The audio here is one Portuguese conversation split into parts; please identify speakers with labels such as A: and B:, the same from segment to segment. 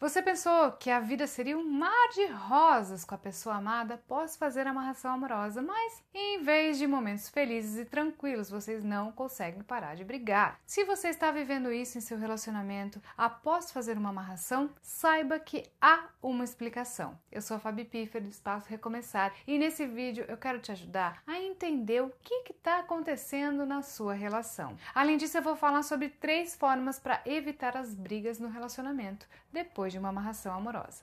A: Você pensou que a vida seria um mar de rosas com a pessoa amada após fazer amarração amorosa, mas em vez de momentos felizes e tranquilos, vocês não conseguem parar de brigar. Se você está vivendo isso em seu relacionamento após fazer uma amarração, saiba que há uma explicação. Eu sou a Fabi Piffer do Espaço Recomeçar e nesse vídeo eu quero te ajudar a entender o que está acontecendo na sua relação. Além disso, eu vou falar sobre três formas para evitar as brigas no relacionamento depois de uma amarração amorosa.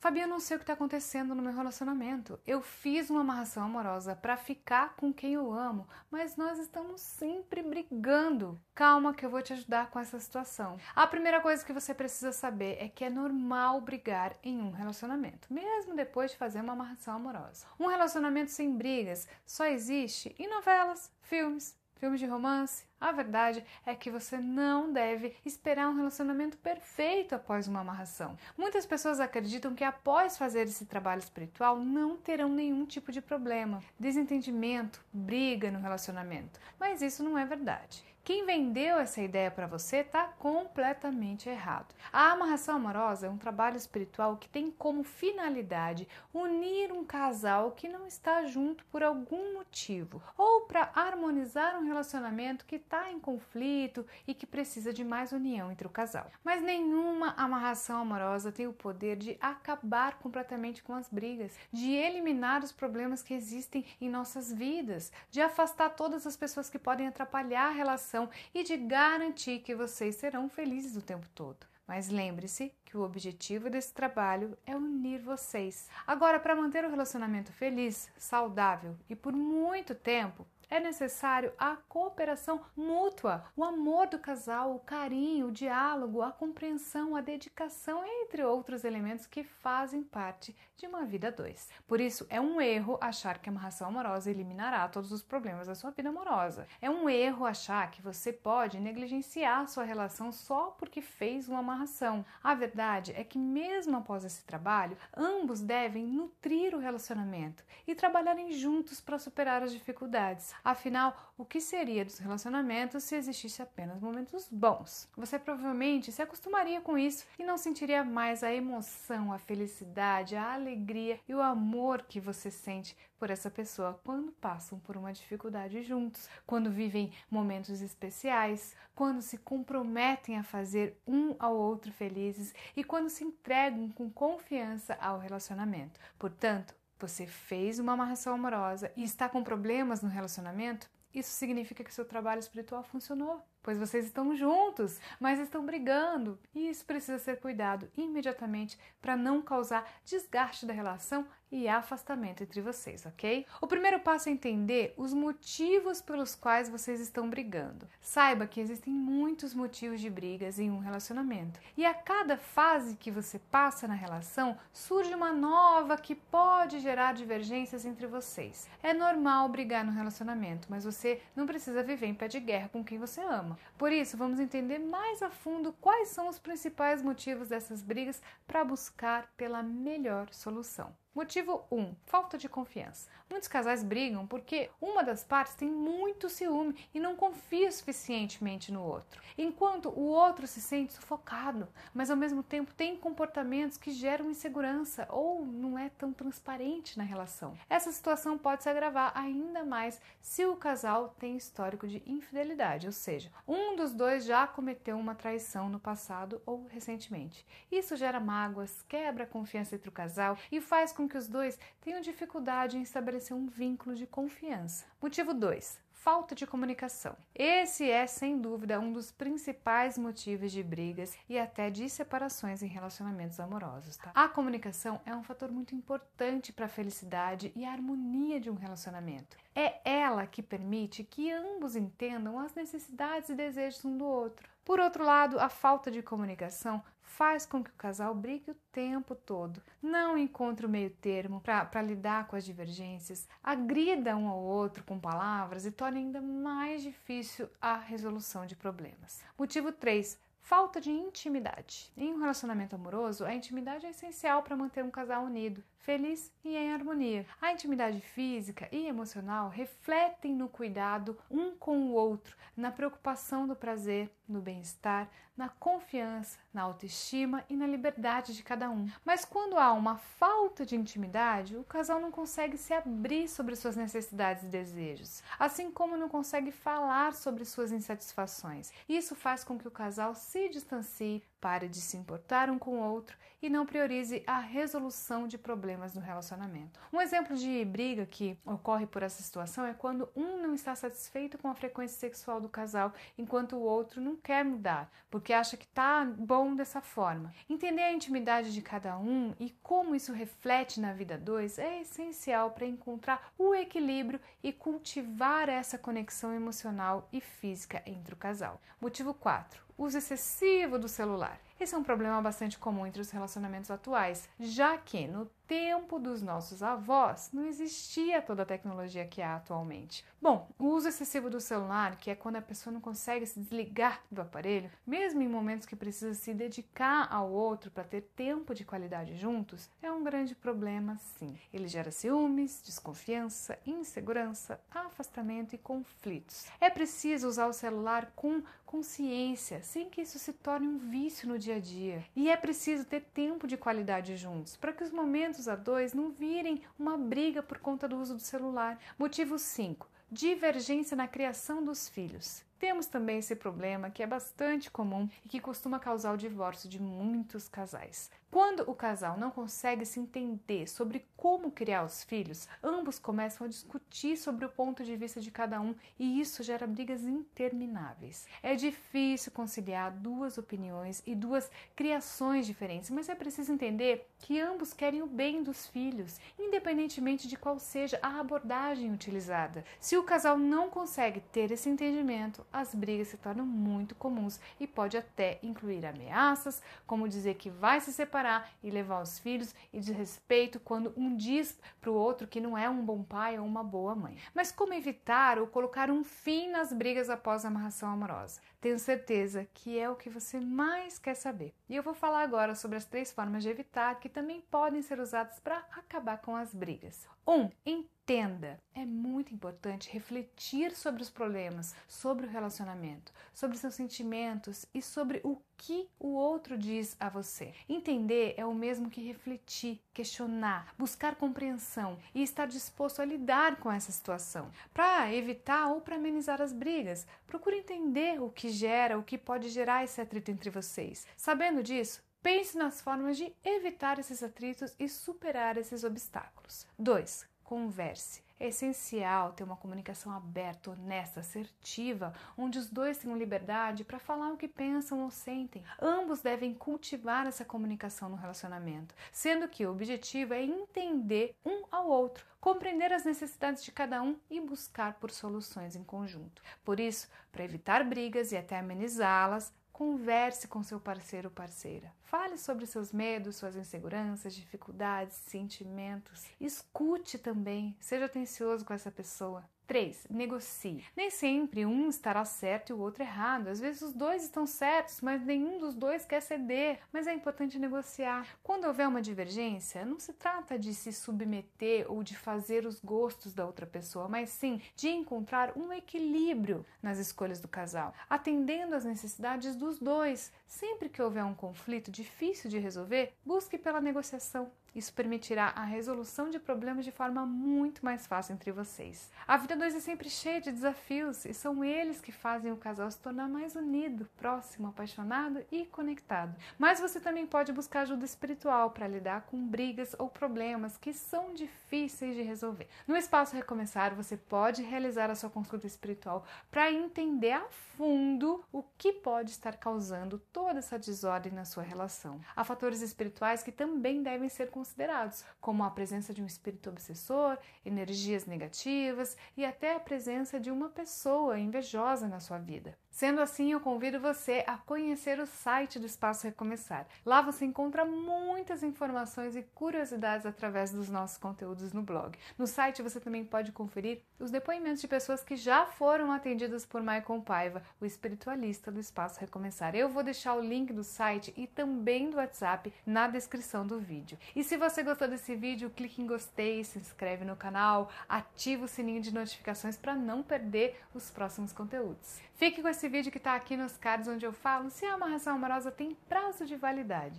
A: Fabi, eu não sei o que está acontecendo no meu relacionamento. Eu fiz uma amarração amorosa para ficar com quem eu amo, mas nós estamos sempre brigando. Calma que eu vou te ajudar com essa situação. A primeira coisa que você precisa saber é que é normal brigar em um relacionamento, mesmo depois de fazer uma amarração amorosa. Um relacionamento sem brigas só existe em novelas, filmes, filmes de romance, a verdade é que você não deve esperar um relacionamento perfeito após uma amarração. Muitas pessoas acreditam que após fazer esse trabalho espiritual não terão nenhum tipo de problema, desentendimento, briga no relacionamento. Mas isso não é verdade. Quem vendeu essa ideia para você está completamente errado. A amarração amorosa é um trabalho espiritual que tem como finalidade unir um casal que não está junto por algum motivo ou para harmonizar um relacionamento que está em conflito e que precisa de mais união entre o casal. Mas nenhuma amarração amorosa tem o poder de acabar completamente com as brigas, de eliminar os problemas que existem em nossas vidas, de afastar todas as pessoas que podem atrapalhar a relação e de garantir que vocês serão felizes o tempo todo. Mas lembre-se que o objetivo desse trabalho é unir vocês. Agora, para manter o relacionamento feliz, saudável e por muito tempo, é necessário a cooperação mútua, o amor do casal, o carinho, o diálogo, a compreensão, a dedicação, entre outros elementos que fazem parte de uma vida dois. Por isso, é um erro achar que a amarração amorosa eliminará todos os problemas da sua vida amorosa. É um erro achar que você pode negligenciar sua relação só porque fez uma amarração. A verdade é que, mesmo após esse trabalho, ambos devem nutrir o relacionamento e trabalharem juntos para superar as dificuldades. Afinal, o que seria dos relacionamentos se existisse apenas momentos bons? Você provavelmente se acostumaria com isso e não sentiria mais a emoção, a felicidade, a alegria e o amor que você sente por essa pessoa quando passam por uma dificuldade juntos, quando vivem momentos especiais, quando se comprometem a fazer um ao outro felizes e quando se entregam com confiança ao relacionamento. Portanto, você fez uma amarração amorosa e está com problemas no relacionamento, isso significa que seu trabalho espiritual funcionou pois vocês estão juntos, mas estão brigando. E isso precisa ser cuidado imediatamente para não causar desgaste da relação e afastamento entre vocês, ok? O primeiro passo é entender os motivos pelos quais vocês estão brigando. Saiba que existem muitos motivos de brigas em um relacionamento, e a cada fase que você passa na relação surge uma nova que pode gerar divergências entre vocês. É normal brigar no relacionamento, mas você não precisa viver em pé de guerra com quem você ama. Por isso, vamos entender mais a fundo quais são os principais motivos dessas brigas para buscar pela melhor solução. Motivo 1: um, falta de confiança. Muitos casais brigam porque uma das partes tem muito ciúme e não confia suficientemente no outro, enquanto o outro se sente sufocado, mas ao mesmo tempo tem comportamentos que geram insegurança ou não é tão transparente na relação. Essa situação pode se agravar ainda mais se o casal tem histórico de infidelidade, ou seja, um dos dois já cometeu uma traição no passado ou recentemente. Isso gera mágoas, quebra a confiança entre o casal e faz com que os dois tenham dificuldade em estabelecer um vínculo de confiança. Motivo 2 falta de comunicação. Esse é, sem dúvida, um dos principais motivos de brigas e até de separações em relacionamentos amorosos. Tá? A comunicação é um fator muito importante para a felicidade e a harmonia de um relacionamento. É ela que permite que ambos entendam as necessidades e desejos um do outro. Por outro lado, a falta de comunicação faz com que o casal brigue o tempo todo, não encontre o meio termo para lidar com as divergências, agrida um ao outro com palavras e torne ainda mais difícil a resolução de problemas. Motivo 3 falta de intimidade. Em um relacionamento amoroso, a intimidade é essencial para manter um casal unido. Feliz e em harmonia. A intimidade física e emocional refletem no cuidado um com o outro, na preocupação do prazer, no bem-estar, na confiança, na autoestima e na liberdade de cada um. Mas quando há uma falta de intimidade, o casal não consegue se abrir sobre suas necessidades e desejos, assim como não consegue falar sobre suas insatisfações. Isso faz com que o casal se distancie, pare de se importar um com o outro e não priorize a resolução de problemas no relacionamento. Um exemplo de briga que ocorre por essa situação é quando um não está satisfeito com a frequência sexual do casal, enquanto o outro não quer mudar, porque acha que tá bom dessa forma. Entender a intimidade de cada um e como isso reflete na vida dois é essencial para encontrar o equilíbrio e cultivar essa conexão emocional e física entre o casal. Motivo 4 uso excessivo do celular. Esse é um problema bastante comum entre os relacionamentos atuais, já que no tempo dos nossos avós não existia toda a tecnologia que há atualmente. Bom, o uso excessivo do celular, que é quando a pessoa não consegue se desligar do aparelho, mesmo em momentos que precisa se dedicar ao outro para ter tempo de qualidade juntos, é um grande problema sim. Ele gera ciúmes, desconfiança, insegurança, afastamento e conflitos. É preciso usar o celular com consciência, sem que isso se torne um vício no dia a dia. E é preciso ter tempo de qualidade juntos, para que os momentos a dois não virem uma briga por conta do uso do celular. Motivo 5. Divergência na criação dos filhos. Temos também esse problema que é bastante comum e que costuma causar o divórcio de muitos casais. Quando o casal não consegue se entender sobre como criar os filhos, ambos começam a discutir sobre o ponto de vista de cada um e isso gera brigas intermináveis. É difícil conciliar duas opiniões e duas criações diferentes, mas é preciso entender que ambos querem o bem dos filhos, independentemente de qual seja a abordagem utilizada. Se o casal não consegue ter esse entendimento, as brigas se tornam muito comuns e pode até incluir ameaças, como dizer que vai se separar e levar os filhos, e desrespeito quando um diz para o outro que não é um bom pai ou uma boa mãe. Mas como evitar ou colocar um fim nas brigas após a amarração amorosa? Tenho certeza que é o que você mais quer saber. E eu vou falar agora sobre as três formas de evitar que também podem ser usadas para acabar com as brigas. 1. Um, entenda. É muito importante refletir sobre os problemas, sobre o relacionamento, sobre seus sentimentos e sobre o que o outro diz a você. Entender é o mesmo que refletir, questionar, buscar compreensão e estar disposto a lidar com essa situação. Para evitar ou para amenizar as brigas, procure entender o que gera, o que pode gerar esse atrito entre vocês. Sabendo disso, pense nas formas de evitar esses atritos e superar esses obstáculos. 2. Converse. É essencial ter uma comunicação aberta, honesta, assertiva, onde os dois tenham liberdade para falar o que pensam ou sentem. Ambos devem cultivar essa comunicação no relacionamento, sendo que o objetivo é entender um ao outro, compreender as necessidades de cada um e buscar por soluções em conjunto. Por isso, para evitar brigas e até amenizá-las, Converse com seu parceiro ou parceira. Fale sobre seus medos, suas inseguranças, dificuldades, sentimentos. Escute também. Seja atencioso com essa pessoa. 3. Negocie. Nem sempre um estará certo e o outro errado. Às vezes os dois estão certos, mas nenhum dos dois quer ceder. Mas é importante negociar. Quando houver uma divergência, não se trata de se submeter ou de fazer os gostos da outra pessoa, mas sim de encontrar um equilíbrio nas escolhas do casal, atendendo às necessidades dos dois. Sempre que houver um conflito difícil de resolver, busque pela negociação. Isso permitirá a resolução de problemas de forma muito mais fácil entre vocês. A vida dois é sempre cheia de desafios e são eles que fazem o casal se tornar mais unido, próximo, apaixonado e conectado. Mas você também pode buscar ajuda espiritual para lidar com brigas ou problemas que são difíceis de resolver. No Espaço Recomeçar, você pode realizar a sua consulta espiritual para entender a fundo o que pode estar causando toda essa desordem na sua relação. Há fatores espirituais que também devem ser considerados, como a presença de um espírito obsessor, energias negativas e até a presença de uma pessoa invejosa na sua vida. Sendo assim, eu convido você a conhecer o site do Espaço Recomeçar. Lá você encontra muitas informações e curiosidades através dos nossos conteúdos no blog. No site você também pode conferir os depoimentos de pessoas que já foram atendidas por Michael Paiva, o espiritualista do Espaço Recomeçar. Eu vou deixar o link do site e também do WhatsApp na descrição do vídeo. E se você gostou desse vídeo, clique em gostei, se inscreve no canal, ativa o sininho de notificações para não perder os próximos conteúdos. Fique com esse vídeo que está aqui nos cards onde eu falo se a amarração amorosa tem prazo de validade.